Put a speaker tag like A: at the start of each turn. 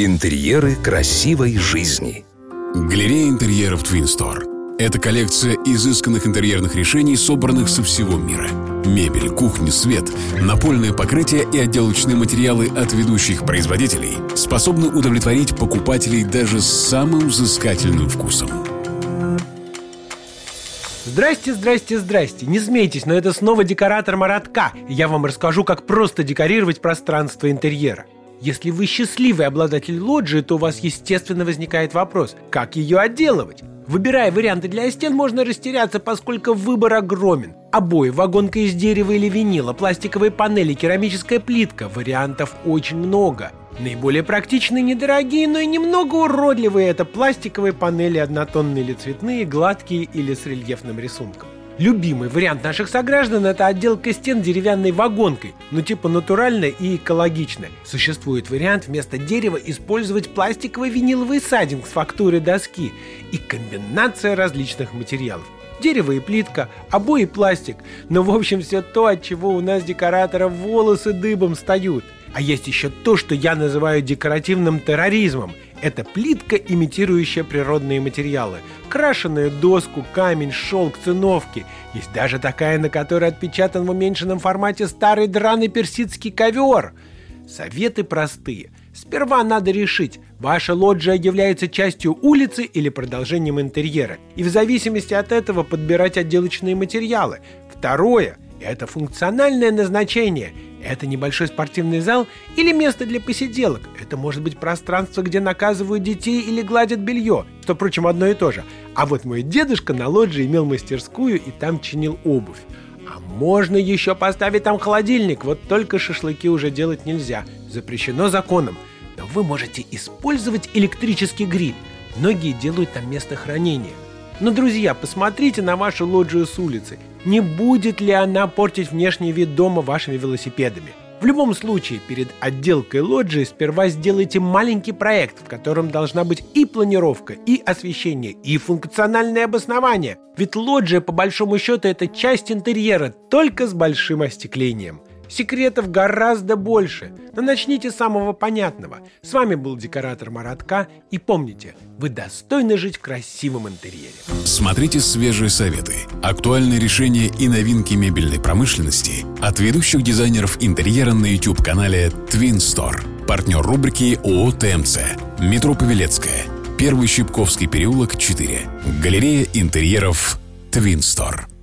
A: Интерьеры красивой жизни.
B: Галерея интерьеров Twin Store. Это коллекция изысканных интерьерных решений, собранных со всего мира. Мебель, кухня, свет, напольное покрытие и отделочные материалы от ведущих производителей способны удовлетворить покупателей даже с самым взыскательным вкусом.
C: Здрасте, здрасте, здрасте. Не смейтесь, но это снова декоратор Маратка. Я вам расскажу, как просто декорировать пространство интерьера. Если вы счастливый обладатель лоджии, то у вас естественно возникает вопрос, как ее отделывать? Выбирая варианты для стен, можно растеряться, поскольку выбор огромен. Обои, вагонка из дерева или винила, пластиковые панели, керамическая плитка. Вариантов очень много. Наиболее практичные, недорогие, но и немного уродливые – это пластиковые панели однотонные или цветные, гладкие или с рельефным рисунком. Любимый вариант наших сограждан – это отделка стен деревянной вагонкой, ну типа натуральная и экологичная. Существует вариант вместо дерева использовать пластиковый виниловый садинг с фактурой доски и комбинация различных материалов. Дерево и плитка, обои и пластик. Но в общем все то, от чего у нас декораторов волосы дыбом встают. А есть еще то, что я называю декоративным терроризмом – это плитка, имитирующая природные материалы. Крашеную доску, камень, шелк, циновки. Есть даже такая, на которой отпечатан в уменьшенном формате старый драный персидский ковер. Советы простые. Сперва надо решить, ваша лоджия является частью улицы или продолжением интерьера, и в зависимости от этого подбирать отделочные материалы. Второе – это функциональное назначение – это небольшой спортивный зал или место для посиделок. Это может быть пространство, где наказывают детей или гладят белье, что, впрочем, одно и то же. А вот мой дедушка на лоджии имел мастерскую и там чинил обувь. А можно еще поставить там холодильник, вот только шашлыки уже делать нельзя, запрещено законом. Но вы можете использовать электрический гриль. Многие делают там место хранения. Но, друзья, посмотрите на вашу лоджию с улицы. Не будет ли она портить внешний вид дома вашими велосипедами? В любом случае, перед отделкой лоджии сперва сделайте маленький проект, в котором должна быть и планировка, и освещение, и функциональное обоснование. Ведь лоджия, по большому счету, это часть интерьера, только с большим остеклением. Секретов гораздо больше, но начните с самого понятного. С вами был декоратор Маратка, и помните, вы достойны жить в красивом интерьере.
B: Смотрите свежие советы, актуальные решения и новинки мебельной промышленности от ведущих дизайнеров интерьера на YouTube-канале Twin Store. Партнер рубрики ООО ТМЦ. Метро Павелецкая. Первый Щипковский переулок, 4. Галерея интерьеров Twin Store.